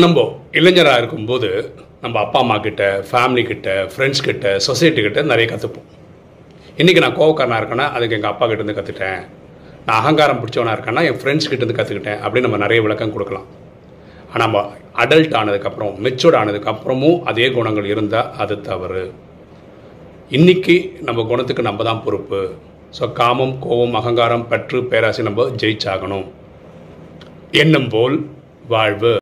நம்ம இளைஞராக இருக்கும்போது நம்ம அப்பா அம்மா கிட்ட ஃபேமிலி கிட்ட ஃப்ரெண்ட்ஸ் கிட்ட சொசைட்டி கிட்ட நிறைய கற்றுப்போம் இன்றைக்கி நான் கோவக்காரனாக இருக்கேன்னா அதுக்கு எங்கள் அப்பா கிட்டேருந்து கற்றுட்டேன் நான் அகங்காரம் பிடிச்சவனாக இருக்கேன்னா என் ஃப்ரெண்ட்ஸ் கிட்டேருந்து கற்றுக்கிட்டேன் அப்படின்னு நம்ம நிறைய விளக்கம் கொடுக்கலாம். ஆனால் நம்ம அடல்ட் ஆனதுக்கப்புறம் மெச்சூர்ட் ஆனதுக்கப்புறமும் அதே குணங்கள் இருந்தால் அது தவறு. இன்றைக்கி நம்ம குணத்துக்கு நம்ம தான் பொறுப்பு. ஸோ காமம் கோபம் அகங்காரம் பற்று பேராசி நம்ம ஜெயிச்சாகணும். எண்ணம் போல் வாழ்வு.